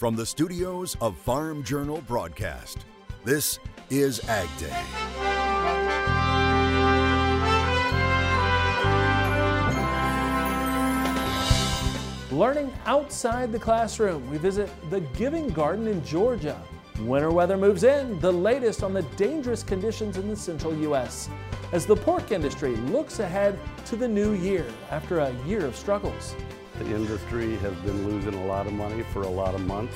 From the studios of Farm Journal Broadcast, this is Ag Day. Learning outside the classroom, we visit the Giving Garden in Georgia. Winter weather moves in, the latest on the dangerous conditions in the central U.S. As the pork industry looks ahead to the new year after a year of struggles. The industry has been losing a lot of money for a lot of months.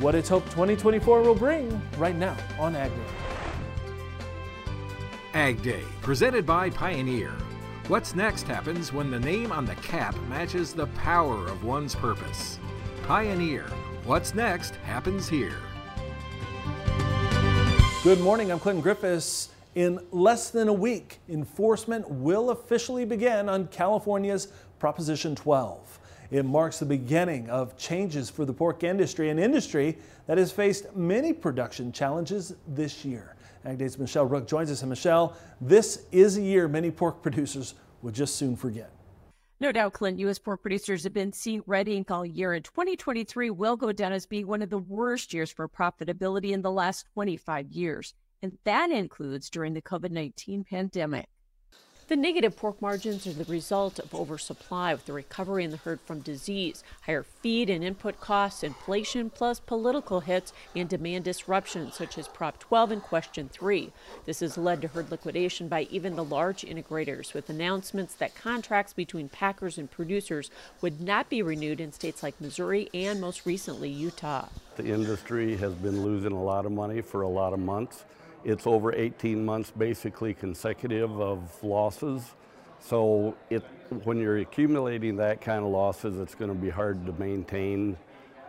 What it's hoped 2024 will bring right now on Ag Day. Ag Day, presented by Pioneer. What's next happens when the name on the cap matches the power of one's purpose. Pioneer. What's next happens here. Good morning, I'm Clinton Griffiths. In less than a week, enforcement will officially begin on California's Proposition 12. It marks the beginning of changes for the pork industry, an industry that has faced many production challenges this year. AgDay's Michelle Rook joins us. And Michelle, this is a year many pork producers will just soon forget. No doubt, Clint, U.S. pork producers have been seeing red ink all year, and 2023 will go down as being one of the worst years for profitability in the last 25 years. And that includes during the COVID 19 pandemic. The negative pork margins are the result of oversupply with the recovery in the herd from disease, higher feed and input costs, inflation, plus political hits and demand disruptions such as Prop 12 and Question 3. This has led to herd liquidation by even the large integrators, with announcements that contracts between packers and producers would not be renewed in states like Missouri and most recently Utah. The industry has been losing a lot of money for a lot of months. It's over 18 months basically consecutive of losses. So it, when you're accumulating that kind of losses, it's going to be hard to maintain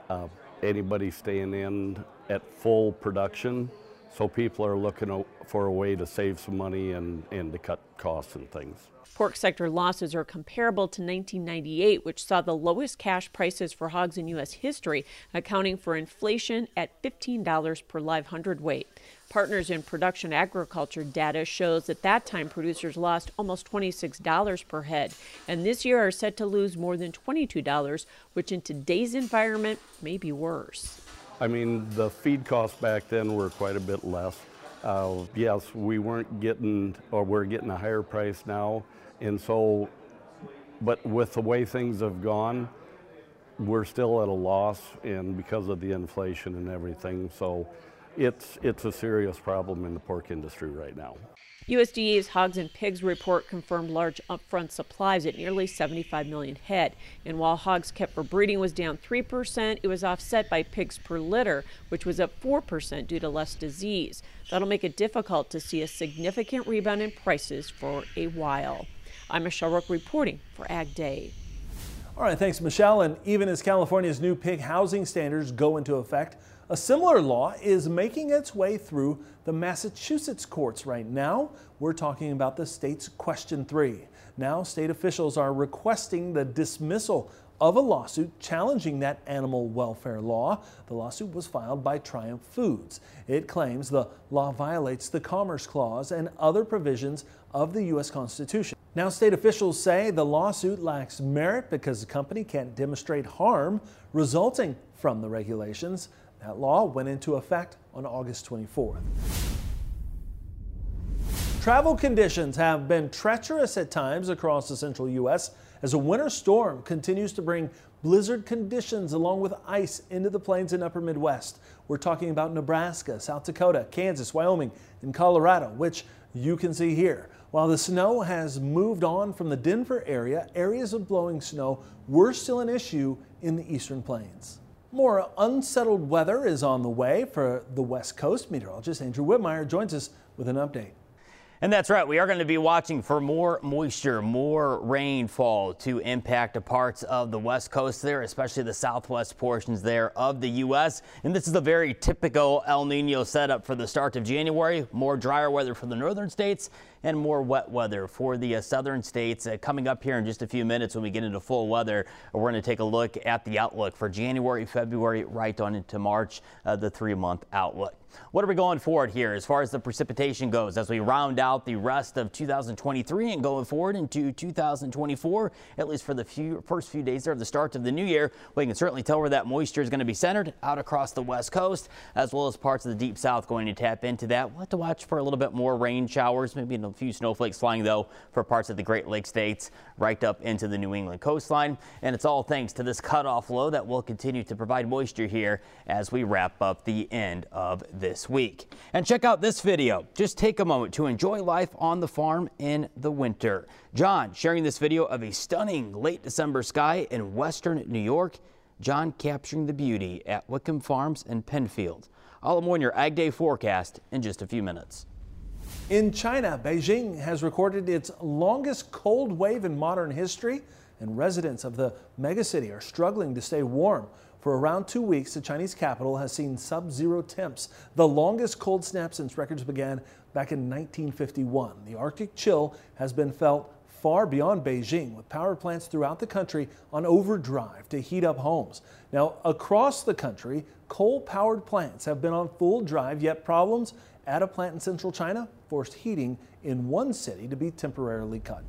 uh, anybody staying in at full production. So people are looking for a way to save some money and, and to cut costs and things. Pork sector losses are comparable to 1998, which saw the lowest cash prices for hogs in U.S. history, accounting for inflation at $15 per live hundredweight. Partners in Production Agriculture data shows that that time producers lost almost $26 per head, and this year are set to lose more than $22, which in today's environment may be worse. I mean, the feed costs back then were quite a bit less. Uh, yes, we weren't getting, or we're getting a higher price now, and so, but with the way things have gone, we're still at a loss, and because of the inflation and everything, so it's it's a serious problem in the pork industry right now. USDA's Hogs and Pigs report confirmed large upfront supplies at nearly 75 million head. And while hogs kept for breeding was down 3%, it was offset by pigs per litter, which was up 4% due to less disease. That'll make it difficult to see a significant rebound in prices for a while. I'm Michelle Rook reporting for Ag Day. All right, thanks, Michelle. And even as California's new pig housing standards go into effect, a similar law is making its way through the Massachusetts courts right now. We're talking about the state's Question 3. Now, state officials are requesting the dismissal of a lawsuit challenging that animal welfare law. The lawsuit was filed by Triumph Foods. It claims the law violates the Commerce Clause and other provisions of the U.S. Constitution. Now, state officials say the lawsuit lacks merit because the company can't demonstrate harm resulting from the regulations. That law went into effect on August 24th. Travel conditions have been treacherous at times across the central U.S. as a winter storm continues to bring blizzard conditions along with ice into the plains and upper Midwest. We're talking about Nebraska, South Dakota, Kansas, Wyoming, and Colorado, which you can see here. While the snow has moved on from the Denver area, areas of blowing snow were still an issue in the eastern plains. More unsettled weather is on the way for the West Coast. Meteorologist Andrew Whitmire joins us with an update. And that's right. We are going to be watching for more moisture, more rainfall to impact parts of the west coast there, especially the southwest portions there of the U.S. And this is a very typical El Nino setup for the start of January. More drier weather for the northern states and more wet weather for the uh, southern states. Uh, coming up here in just a few minutes when we get into full weather, we're going to take a look at the outlook for January, February, right on into March, uh, the three month outlook. What are we going forward here as far as the precipitation goes as we round out the rest of 2023 and going forward into 2024, at least for the few, first few days there of the start of the new year? We can certainly tell where that moisture is going to be centered out across the west coast, as well as parts of the deep south going to tap into that. We'll have to watch for a little bit more rain showers, maybe a few snowflakes flying, though, for parts of the Great Lakes states right up into the New England coastline. And it's all thanks to this cutoff low that will continue to provide moisture here as we wrap up the end of this week. And check out this video. Just take a moment to enjoy life on the farm in the winter. John sharing this video of a stunning late December sky in western New York. John capturing the beauty at Wickham Farms in Penfield. I'll have more on your Ag Day forecast in just a few minutes. In China, Beijing has recorded its longest cold wave in modern history, and residents of the megacity are struggling to stay warm. For around two weeks, the Chinese capital has seen sub zero temps, the longest cold snap since records began back in 1951. The Arctic chill has been felt far beyond Beijing, with power plants throughout the country on overdrive to heat up homes. Now, across the country, coal powered plants have been on full drive, yet problems at a plant in central China forced heating in one city to be temporarily cut.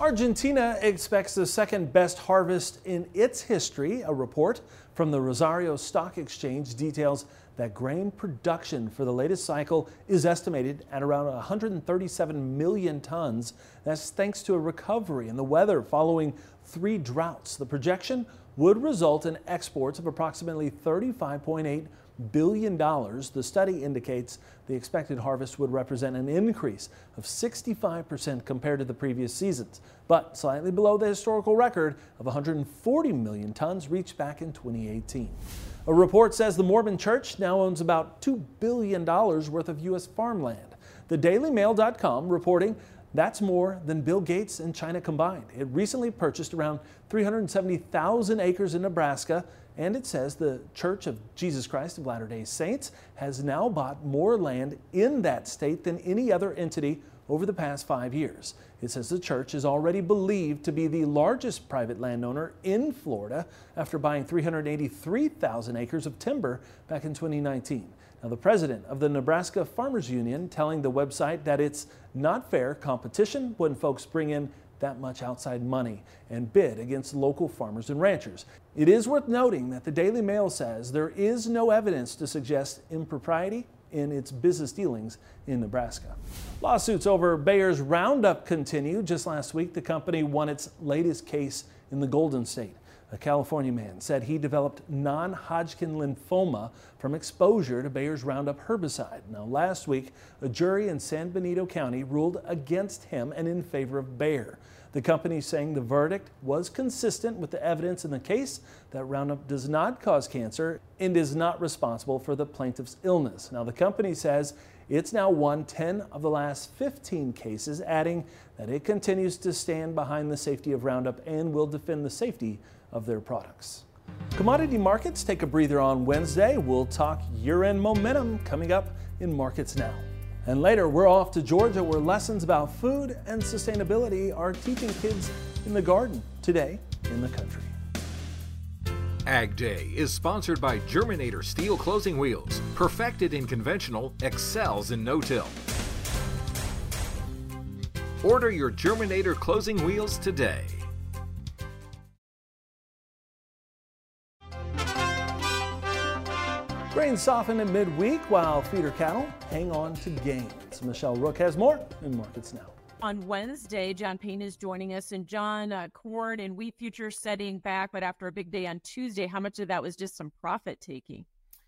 Argentina expects the second best harvest in its history. A report from the Rosario Stock Exchange details that grain production for the latest cycle is estimated at around 137 million tons. That's thanks to a recovery in the weather following three droughts. The projection would result in exports of approximately 35.8 billion dollars. The study indicates the expected harvest would represent an increase of 65% compared to the previous seasons, but slightly below the historical record of 140 million tons reached back in 2018. A report says the Mormon Church now owns about $2 billion worth of U.S. farmland. The DailyMail.com reporting that's more than Bill Gates and China combined. It recently purchased around 370,000 acres in Nebraska, and it says the Church of Jesus Christ of Latter day Saints has now bought more land in that state than any other entity over the past five years. It says the church is already believed to be the largest private landowner in Florida after buying 383,000 acres of timber back in 2019. Now, the president of the Nebraska Farmers Union telling the website that it's not fair competition when folks bring in that much outside money and bid against local farmers and ranchers. It is worth noting that the Daily Mail says there is no evidence to suggest impropriety in its business dealings in Nebraska. Lawsuits over Bayer's Roundup continue. Just last week, the company won its latest case in the Golden State. A California man said he developed non Hodgkin lymphoma from exposure to Bayer's Roundup herbicide. Now, last week, a jury in San Benito County ruled against him and in favor of Bayer. The company is saying the verdict was consistent with the evidence in the case that Roundup does not cause cancer and is not responsible for the plaintiff's illness. Now, the company says it's now won 10 of the last 15 cases, adding that it continues to stand behind the safety of Roundup and will defend the safety of their products. Commodity markets take a breather on Wednesday. We'll talk year end momentum coming up in Markets Now. And later, we're off to Georgia where lessons about food and sustainability are teaching kids in the garden today in the country. Ag Day is sponsored by Germinator Steel Closing Wheels. Perfected in conventional, excels in no-till. Order your Germinator closing wheels today. Grains soften in midweek while feeder cattle hang on to gains. Michelle Rook has more in Markets Now. On Wednesday, John Payne is joining us, and John, uh, corn and wheat futures setting back, but after a big day on Tuesday, how much of that was just some profit taking?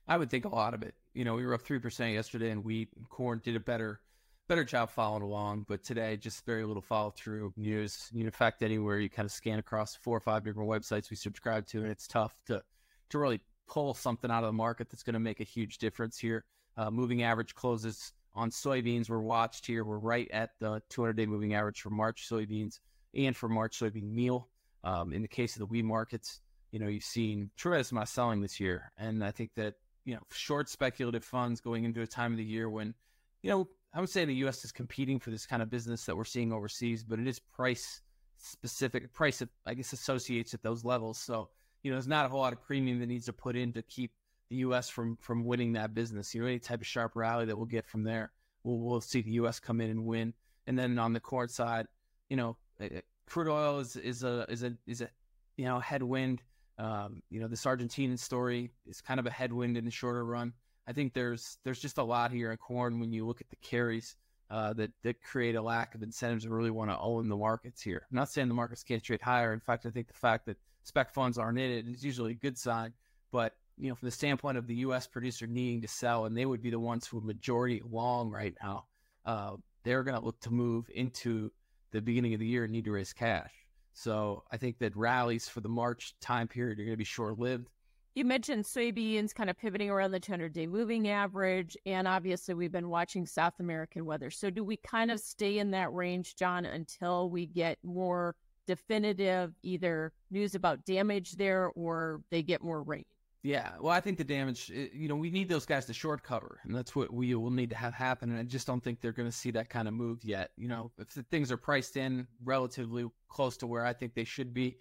I would think a lot of it. You know, we were up three percent yesterday, and wheat and corn did a better better job following along. But today, just very little follow through news. You know, in fact, anywhere you kind of scan across four or five different websites we subscribe to, and it's tough to to really pull something out of the market that's going to make a huge difference here. Uh, moving average closes on soybeans were watched here. We're right at the 200 day moving average for March soybeans and for March soybean meal. Um, in the case of the wheat markets, you know, you've seen of selling this year. And I think that, you know, short speculative funds going into a time of the year when, you know, I would say the U.S. is competing for this kind of business that we're seeing overseas, but it is price specific, price I guess associates at those levels. So you know, there's not a whole lot of premium that needs to put in to keep the U.S. from from winning that business. You know, any type of sharp rally that we'll get from there, we'll we'll see the U.S. come in and win. And then on the court side, you know, eh, eh, crude oil is is a is a is a you know headwind. Um, you know, this Argentinian story is kind of a headwind in the shorter run. I think there's there's just a lot here in corn when you look at the carries uh, that that create a lack of incentives to really want to own the markets here. I'm not saying the markets can't trade higher. In fact, I think the fact that spec funds aren't in it is usually a good sign. But you know, from the standpoint of the U.S. producer needing to sell, and they would be the ones who are majority long right now, uh, they're going to look to move into the beginning of the year and need to raise cash. So I think that rallies for the March time period are going to be short lived. You mentioned soybeans kind of pivoting around the 200 day moving average. And obviously, we've been watching South American weather. So, do we kind of stay in that range, John, until we get more definitive either news about damage there or they get more rain? Yeah, well, I think the damage, eh, you know, we need those guys to short cover, and that's what we will need to have happen. And I just don't think they're going to see that kind of move yet. You know, if things are priced in relatively close to where I think they should be,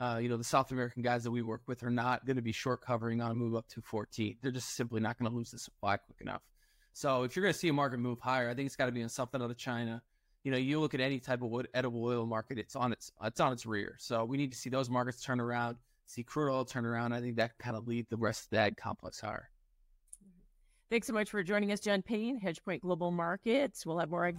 uh, you know, the South American guys that we work with are not going to be short covering on a move up to 14. They're just simply not going to lose the supply quick enough. So if you're going to see a market move higher, I think it's got to be in something out of China. You know, you look at any type of wood, edible oil market, it's on its it's on its rear. So we need to see those markets turn around see crude oil turn around. I think that kind of lead the rest of the ag complex higher. Thanks so much for joining us, John Payne, HedgePoint Global Markets. We'll have more Ag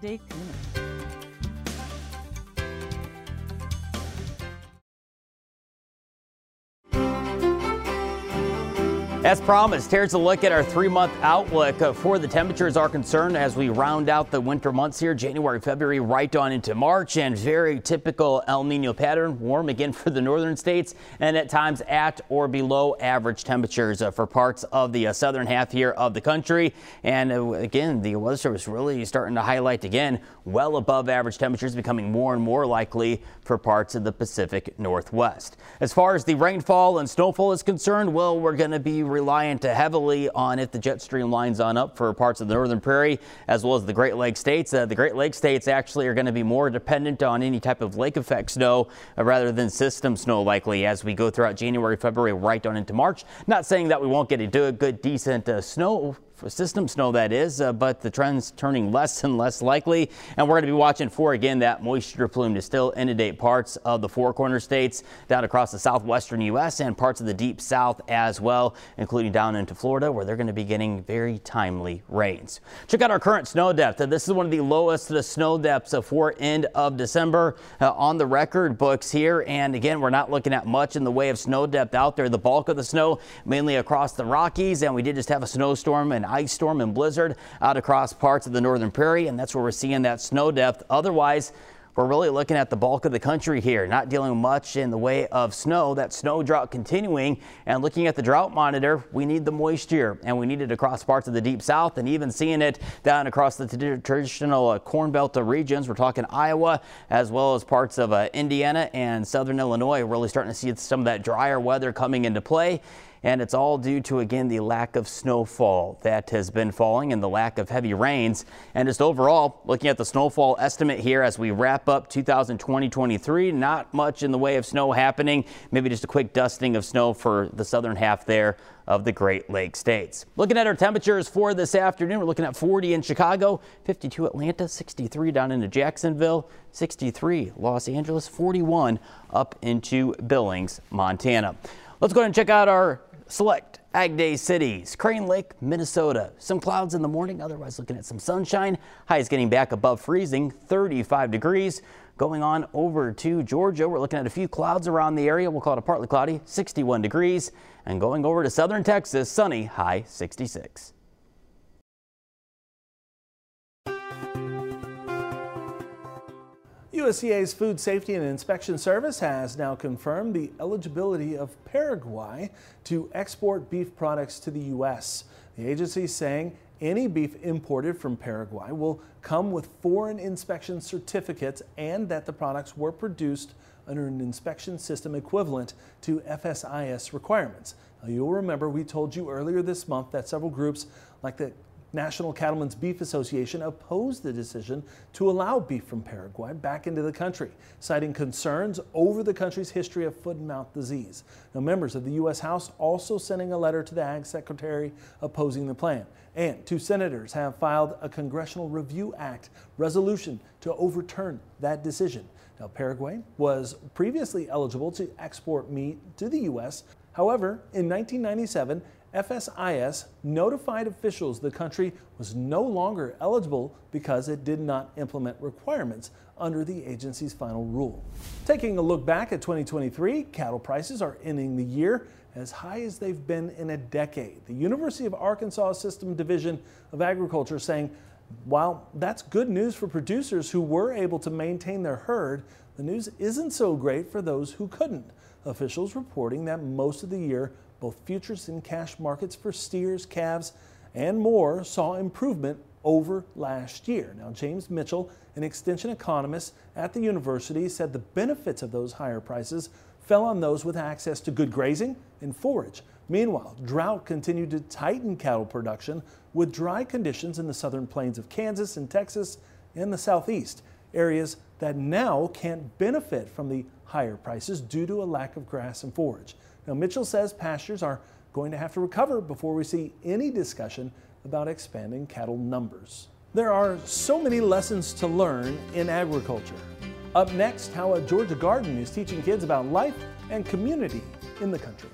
As promised, here's a look at our three month outlook uh, for the temperatures are concerned as we round out the winter months here, January, February, right on into March, and very typical El Nino pattern. Warm again for the northern states, and at times at or below average temperatures uh, for parts of the uh, southern half here of the country. And again, the Weather Service really starting to highlight again well above average temperatures becoming more and more likely for parts of the Pacific Northwest. As far as the rainfall and snowfall is concerned, well, we're going to be reliant heavily on if the jet stream lines on up for parts of the northern prairie as well as the Great Lakes states. Uh, the Great Lakes states actually are going to be more dependent on any type of lake effect snow uh, rather than system snow likely as we go throughout January, February, right on into March. Not saying that we won't get a good, decent uh, snow system snow that is, uh, but the trend's turning less and less likely. And we're going to be watching for again that moisture plume to still inundate parts of the four corner states down across the southwestern U.S. and parts of the deep south as well, including down into Florida where they're going to be getting very timely rains. Check out our current snow depth. This is one of the lowest the snow depths for end of December uh, on the record books here. And again, we're not looking at much in the way of snow depth out there. The bulk of the snow mainly across the Rockies, and we did just have a snowstorm and ice storm and blizzard out across parts of the northern prairie, and that's where we're seeing that snow depth. Otherwise, we're really looking at the bulk of the country here, not dealing much in the way of snow. That snow drought continuing and looking at the drought monitor, we need the moisture and we need it across parts of the deep south and even seeing it down across the traditional uh, corn belt of regions. We're talking Iowa as well as parts of uh, Indiana and southern Illinois. Really starting to see some of that drier weather coming into play and it's all due to, again, the lack of snowfall that has been falling and the lack of heavy rains. And just overall, looking at the snowfall estimate here as we wrap up 2020-23, not much in the way of snow happening. Maybe just a quick dusting of snow for the southern half there of the Great Lakes states. Looking at our temperatures for this afternoon, we're looking at 40 in Chicago, 52 Atlanta, 63 down into Jacksonville, 63 Los Angeles, 41 up into Billings, Montana. Let's go ahead and check out our Select Ag Day cities, Crane Lake, Minnesota. Some clouds in the morning, otherwise looking at some sunshine. Highs getting back above freezing, 35 degrees. Going on over to Georgia, we're looking at a few clouds around the area. We'll call it a partly cloudy, 61 degrees. And going over to southern Texas, sunny, high 66. USDA's Food Safety and Inspection Service has now confirmed the eligibility of Paraguay to export beef products to the U.S. The agency is saying any beef imported from Paraguay will come with foreign inspection certificates and that the products were produced under an inspection system equivalent to FSIS requirements. Now, you'll remember we told you earlier this month that several groups like the National Cattlemen's Beef Association opposed the decision to allow beef from Paraguay back into the country, citing concerns over the country's history of foot and mouth disease. Now, members of the U.S. House also sending a letter to the Ag Secretary opposing the plan. And two senators have filed a Congressional Review Act resolution to overturn that decision. Now, Paraguay was previously eligible to export meat to the U.S. However, in 1997, FSIS notified officials the country was no longer eligible because it did not implement requirements under the agency's final rule. Taking a look back at 2023, cattle prices are ending the year as high as they've been in a decade. The University of Arkansas System Division of Agriculture saying while that's good news for producers who were able to maintain their herd, the news isn't so great for those who couldn't. Officials reporting that most of the year both futures and cash markets for steers, calves, and more saw improvement over last year. Now, James Mitchell, an extension economist at the university, said the benefits of those higher prices fell on those with access to good grazing and forage. Meanwhile, drought continued to tighten cattle production with dry conditions in the southern plains of Kansas and Texas and the southeast, areas that now can't benefit from the higher prices due to a lack of grass and forage. Now, Mitchell says pastures are going to have to recover before we see any discussion about expanding cattle numbers. There are so many lessons to learn in agriculture. Up next, how a Georgia garden is teaching kids about life and community in the country.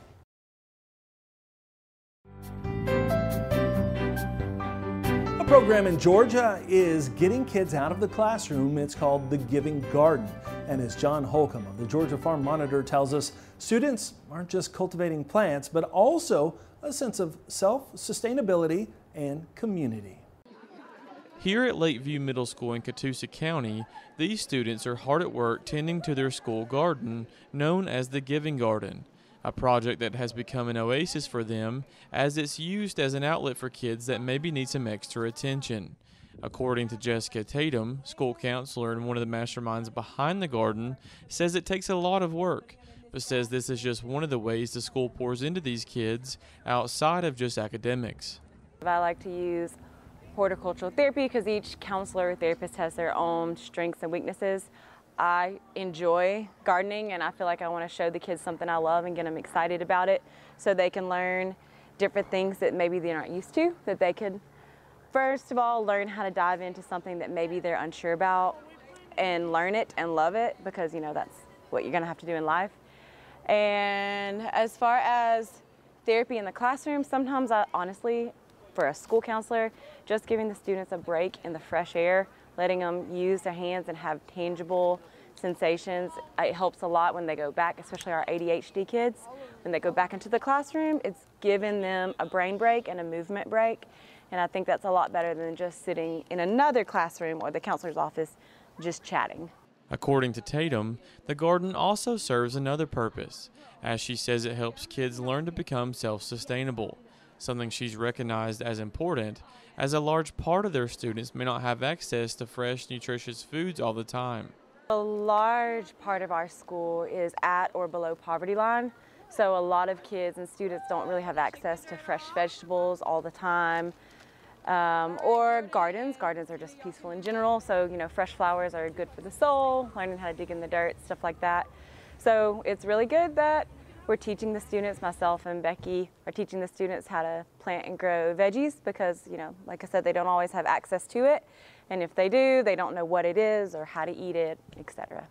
Program in Georgia is getting kids out of the classroom. It's called the Giving Garden. And as John Holcomb of the Georgia Farm Monitor tells us, students aren't just cultivating plants, but also a sense of self sustainability and community. Here at Lakeview Middle School in Catoosa County, these students are hard at work tending to their school garden, known as the Giving Garden, a project that has become an oasis for them as it's used as an outlet for kids that maybe need some extra attention. According to Jessica Tatum, school counselor and one of the masterminds behind the garden, says it takes a lot of work, but says this is just one of the ways the school pours into these kids outside of just academics. I like to use horticultural therapy because each counselor or therapist has their own strengths and weaknesses. I enjoy gardening and I feel like I want to show the kids something I love and get them excited about it so they can learn different things that maybe they aren't used to, that they could first of all learn how to dive into something that maybe they're unsure about and learn it and love it because you know that's what you're going to have to do in life. And as far as therapy in the classroom, sometimes I honestly for a school counselor, just giving the students a break in the fresh air, letting them use their hands and have tangible sensations. Uh, it helps a lot when they go back, especially our ADHD kids. When they go back into the classroom, it's giving them a brain break and a movement break. And I think that's a lot better than just sitting in another classroom or the counselor's office just chatting. According to Tatum, the garden also serves another purpose, as she says it helps kids learn to become self sustainable something she's recognized as important, as a large part of their students may not have access to fresh, nutritious foods all the time. A large part of our school is at or below poverty line, so a lot of kids and students don't really have access to fresh vegetables all the time. Um, or gardens. Gardens are just peaceful in general, so you know fresh flowers are good for the soul. Learning how to dig in the dirt, stuff like that. So it's really good that we're teaching the students, myself and Becky are teaching the students how to plant and grow veggies because, you know, like I said, they don't always have access to it. And if they do, they don't know what it is or how to eat it, etc.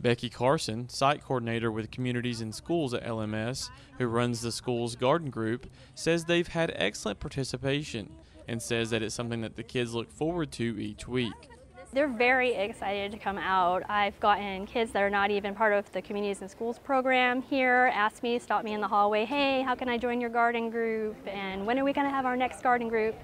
Becky Carson, site coordinator with Communities In Schools at LMS, who runs the school's garden group, says they've had excellent participation and says that it's something that the kids look forward to each week. They're very excited to come out. I've gotten kids that are not even part of the Communities In Schools program here ask me, stop me in the hallway, hey, how can I join your garden group? And when are we going to have our next garden group?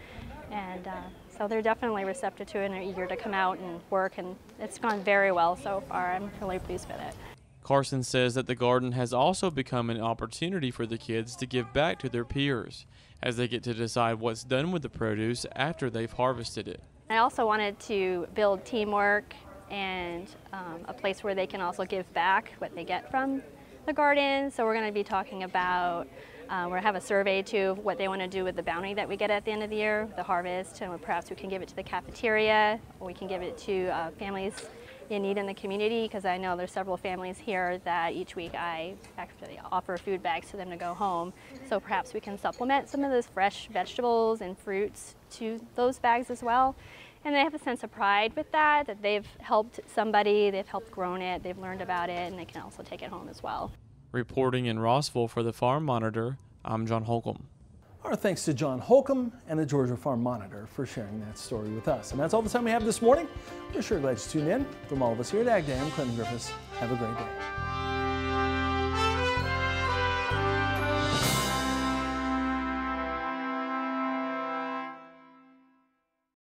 And uh, so they're definitely receptive to it and are eager to come out and work. And it's gone very well so far. I'm really pleased with it. Carson says that the garden has also become an opportunity for the kids to give back to their peers as they get to decide what's done with the produce after they've harvested it. I also wanted to build teamwork and um, a place where they can also give back what they get from the garden. So we're going to be talking about Uh, we'll have a survey too of what they want to do with the bounty that we get at the end of the year, the harvest, and perhaps we can give it to the cafeteria or we can give it to uh, families in need in the community because I know there's several families here that each week I actually offer food bags to them to go home. So perhaps we can supplement some of those fresh vegetables and fruits to those bags as well. And they have a sense of pride with that, that they've helped somebody, they've helped grown it, they've learned about it, and they can also take it home as well. Reporting in Rossville for the Farm Monitor, I'm John Holcomb. Our thanks to John Holcomb and the Georgia Farm Monitor for sharing that story with us. And that's all the time we have this morning. We're sure glad you tuned in. From all of us here at Ag Day, I'm Clinton Griffiths. Have a great day.